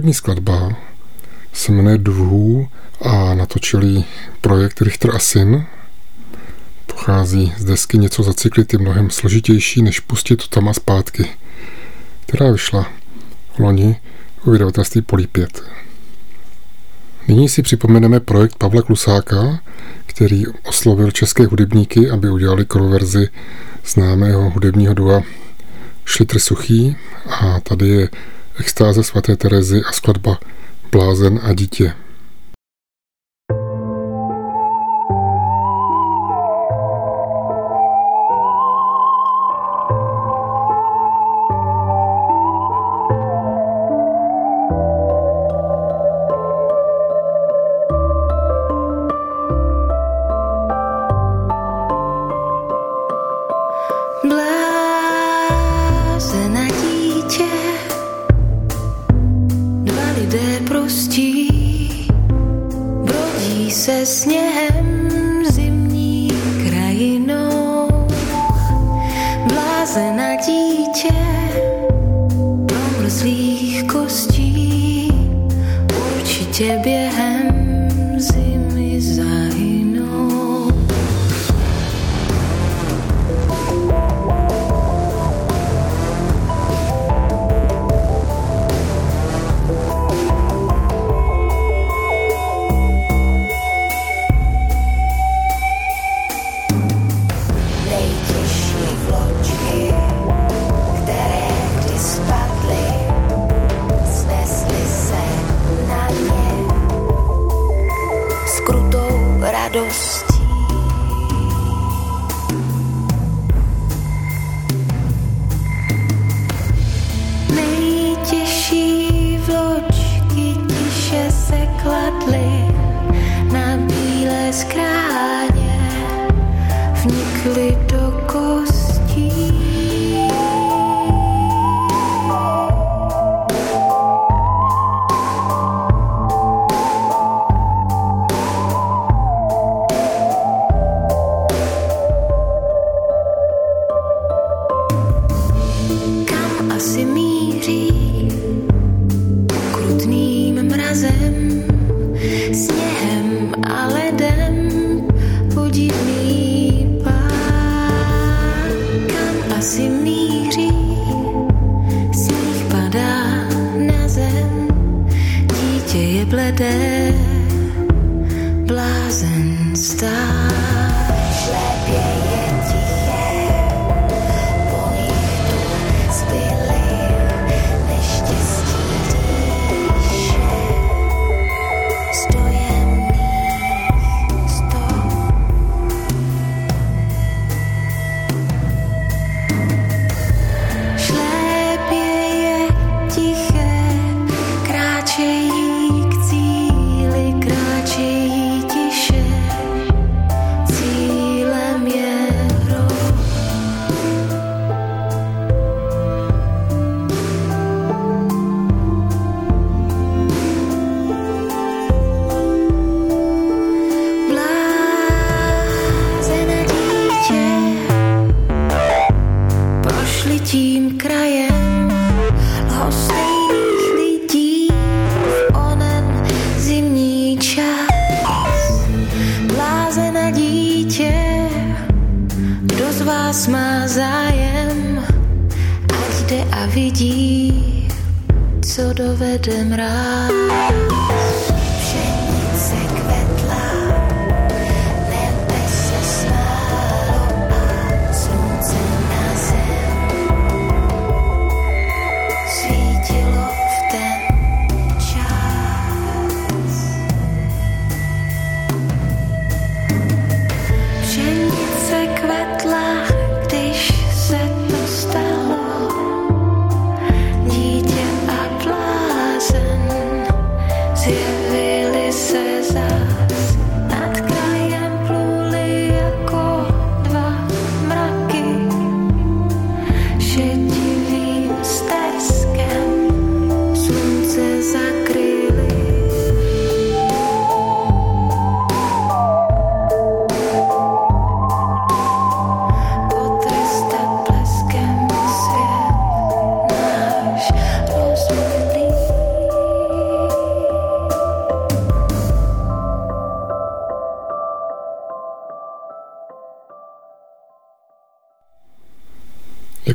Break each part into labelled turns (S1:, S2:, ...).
S1: Úvodní skladba se jmenuje Dvů a natočili projekt Richter a Syn. Pochází z desky něco zacyklit je mnohem složitější, než pustit to tam a zpátky, která vyšla loni u vydavatelství Polí 5. Nyní si připomeneme projekt Pavla Klusáka, který oslovil české hudebníky, aby udělali verzi známého hudebního dua Šlitr suchý a tady je extáze svaté Terezy a skladba Blázen a dítě.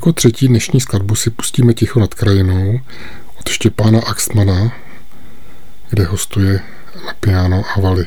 S2: Jako třetí dnešní skladbu si pustíme Ticho nad krajinou od Štěpána Axtmana, kde hostuje na piano a valy.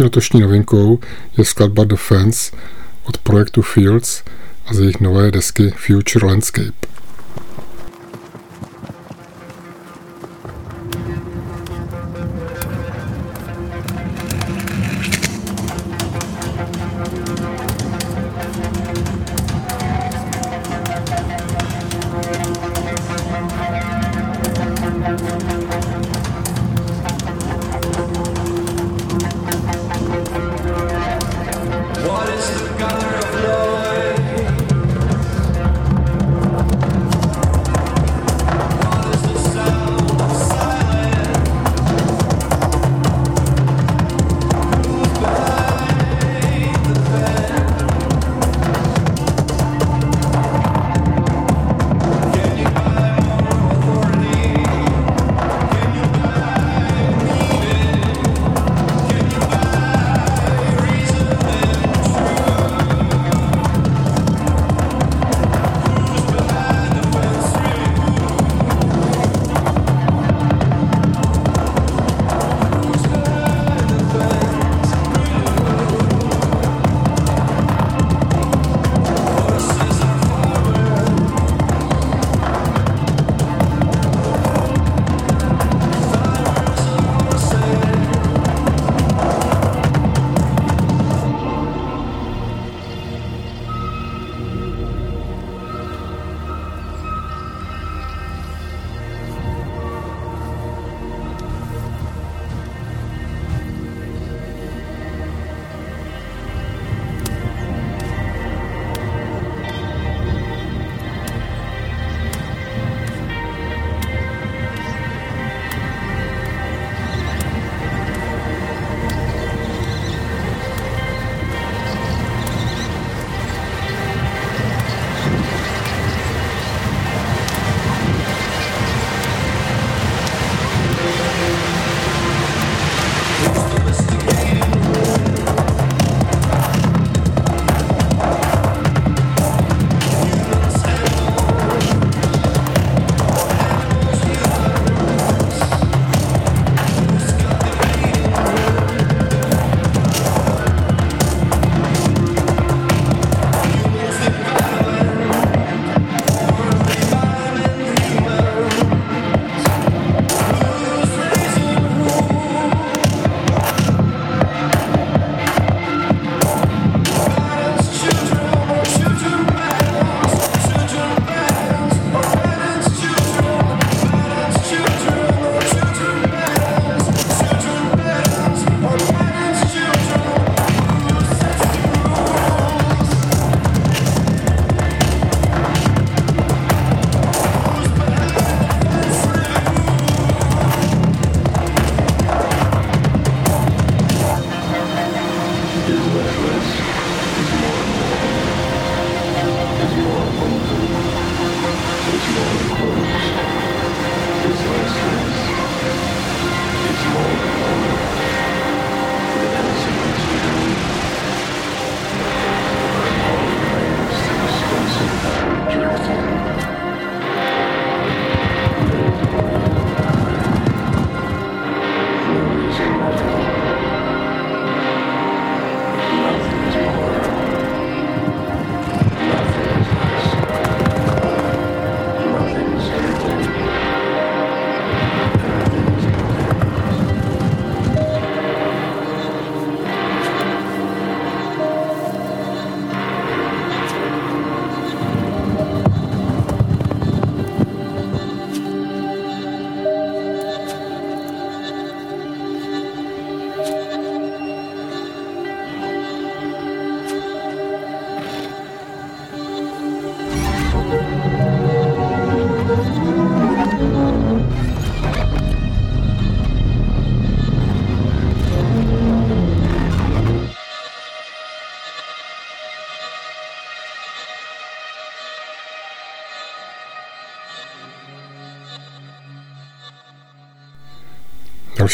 S3: Další letošní novinkou je skladba The Fence od projektu Fields a z jejich nové desky Future Landscape.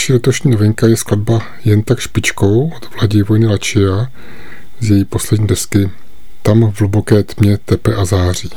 S3: Další letošní novinka je skladba Jen tak špičkou od Vladivojny Lačia z její poslední desky Tam v hluboké tmě tepe a září.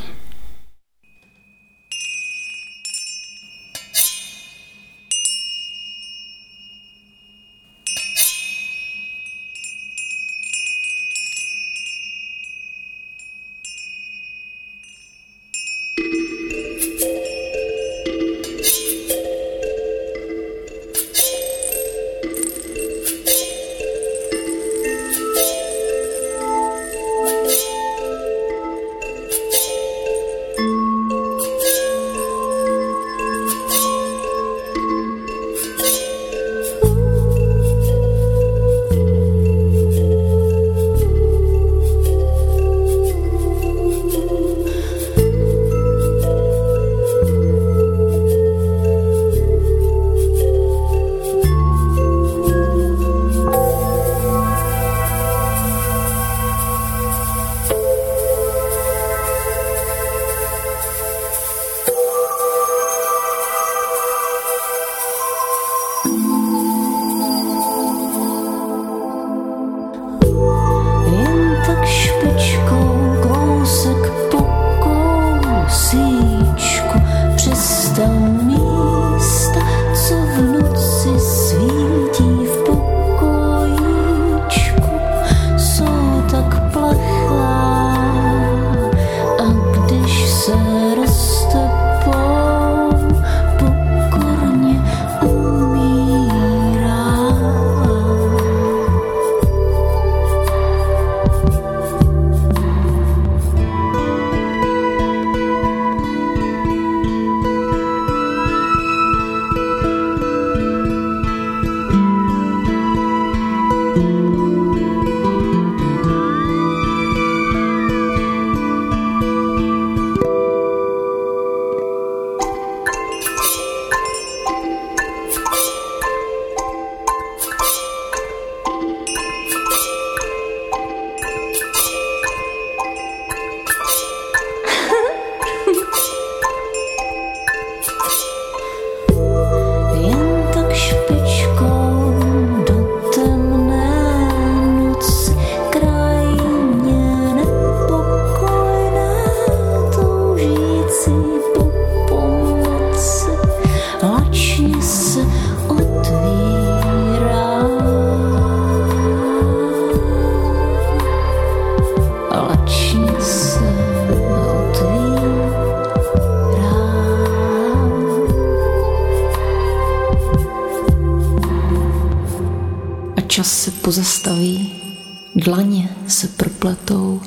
S1: Dlaně se propletou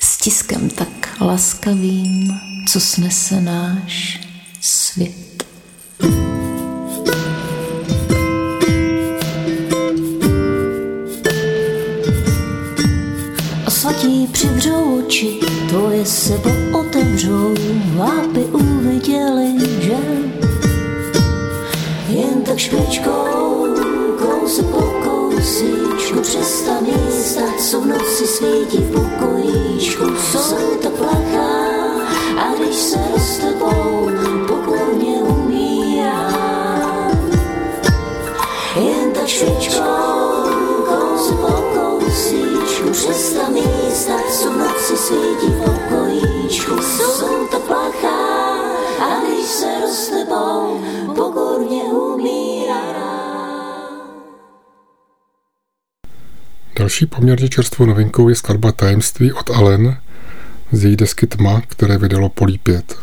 S1: stiskem tak laskavým, co snese náš
S2: poměrně čerstvou novinkou je skladba Tajemství od Allen z její desky Tma, které vydalo Polí 5.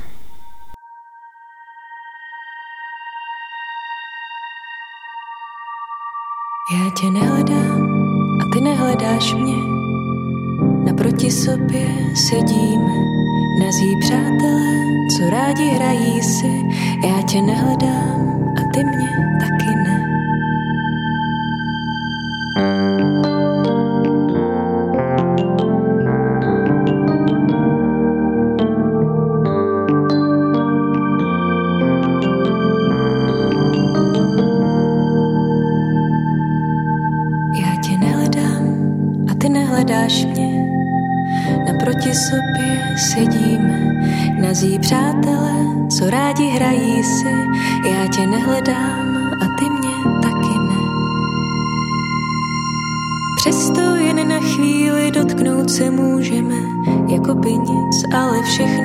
S1: Já tě nehledám a ty nehledáš mě. Naproti sobě sedíme, nazí přátelé, co rádi hrají si. Já tě nehledám a ty mě taky ne. Ale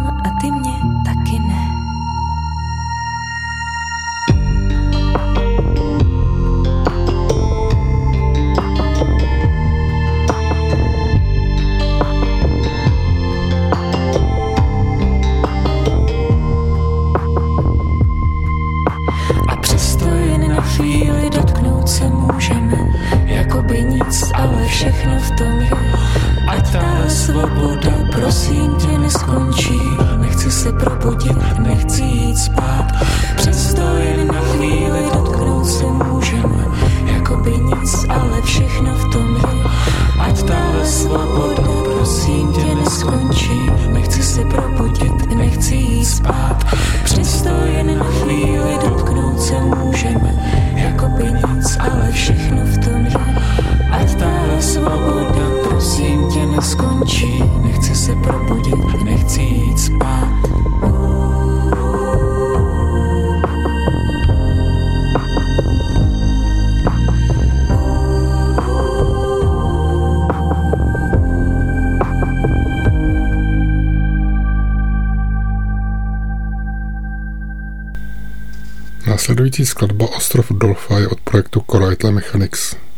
S2: Netflix.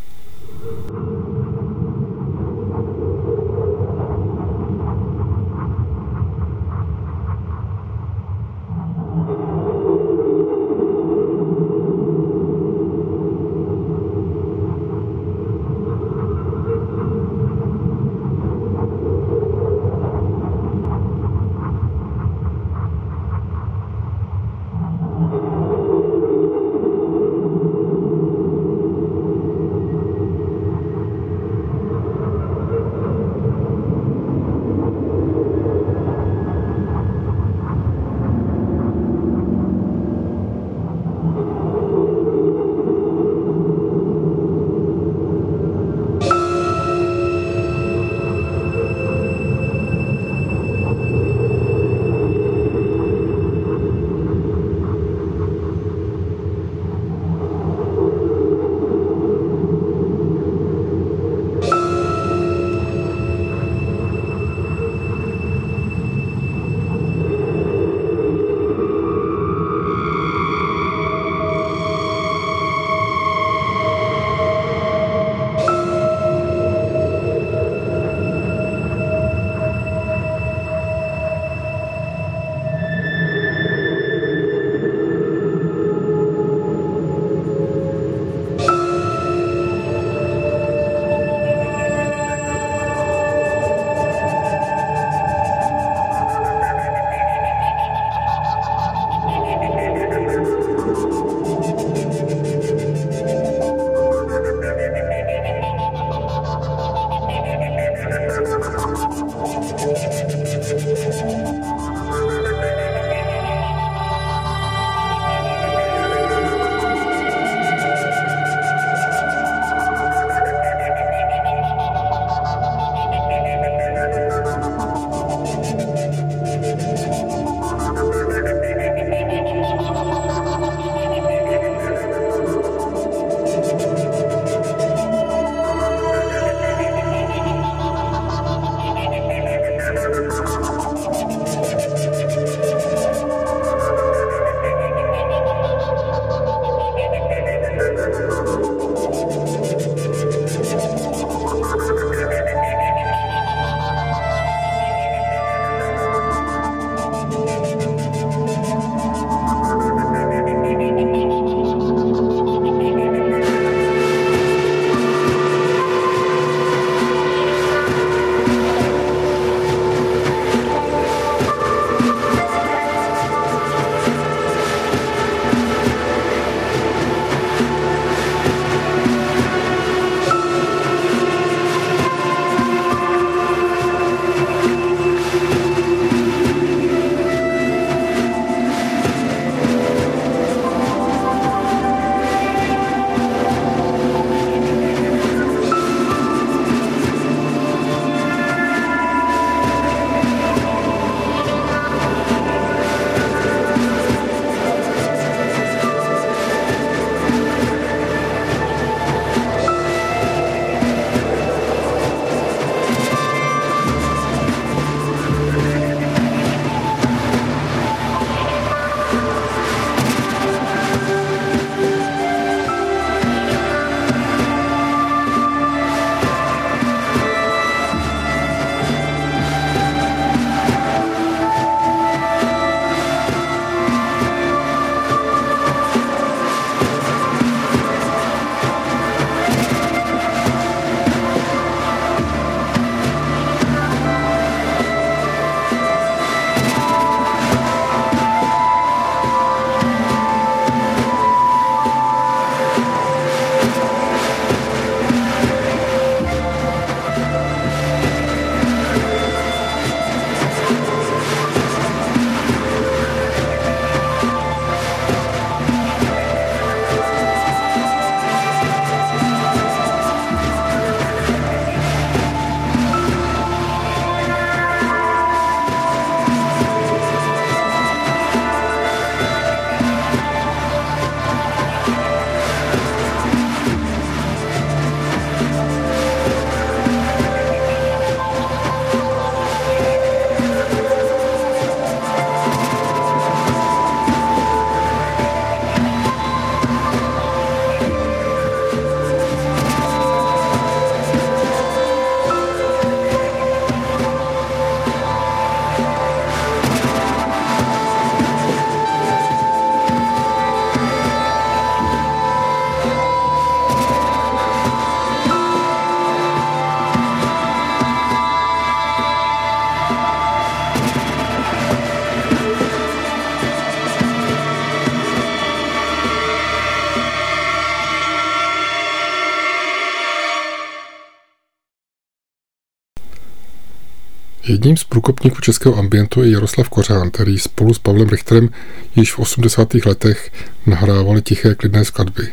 S2: Jedním z průkopníků českého ambientu je Jaroslav Kořán, který spolu s Pavlem Richterem již v 80. letech nahrávali tiché klidné skladby.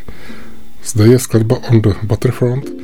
S2: Zde je skladba On the Butterfront,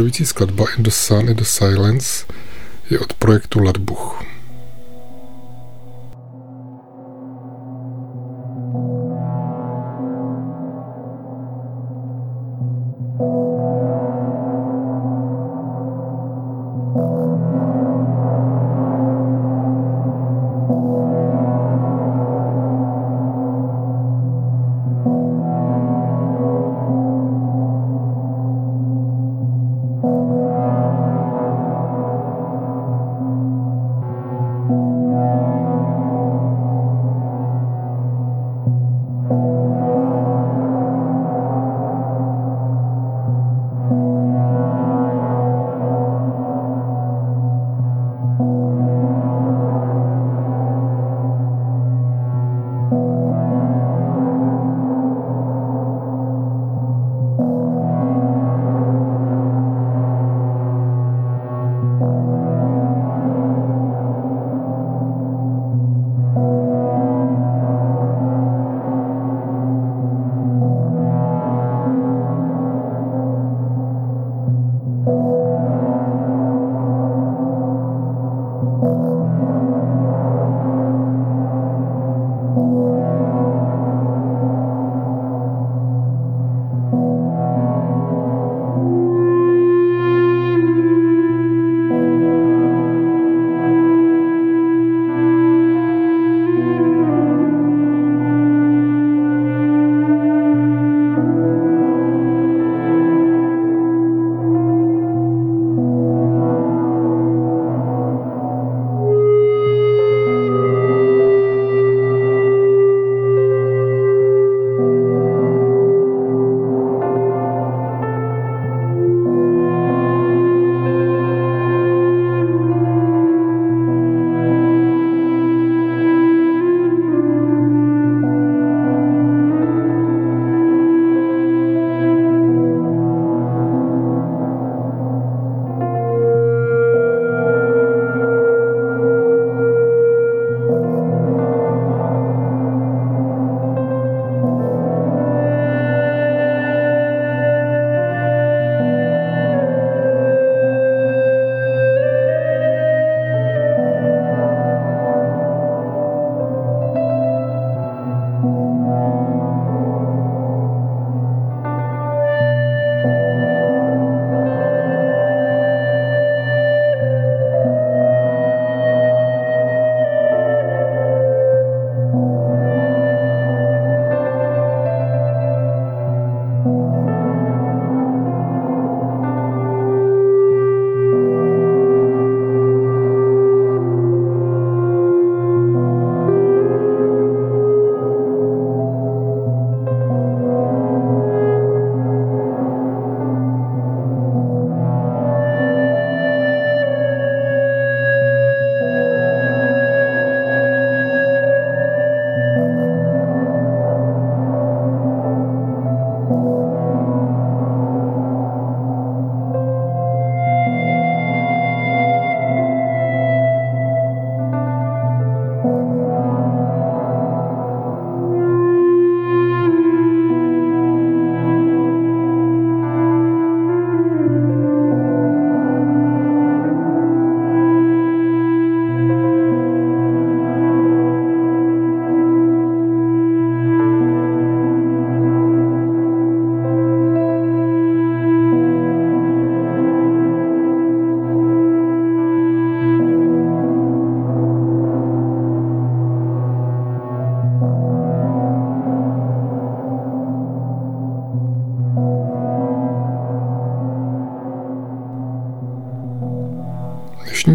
S2: Následující skladba In the Sun in the Silence je od projektu Ladbuch.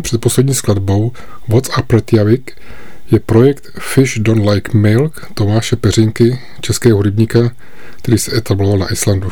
S2: Předposlední skladbou What's Up Retjavik je projekt Fish Don't Like Milk Tomáše Peřinky, českého rybníka, který se etabloval na Islandu.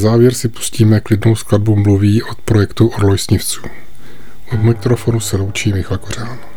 S2: závěr si pustíme klidnou skladbu mluví od projektu Orloj Snivců Od mikrofonu se loučí Michal Kořán.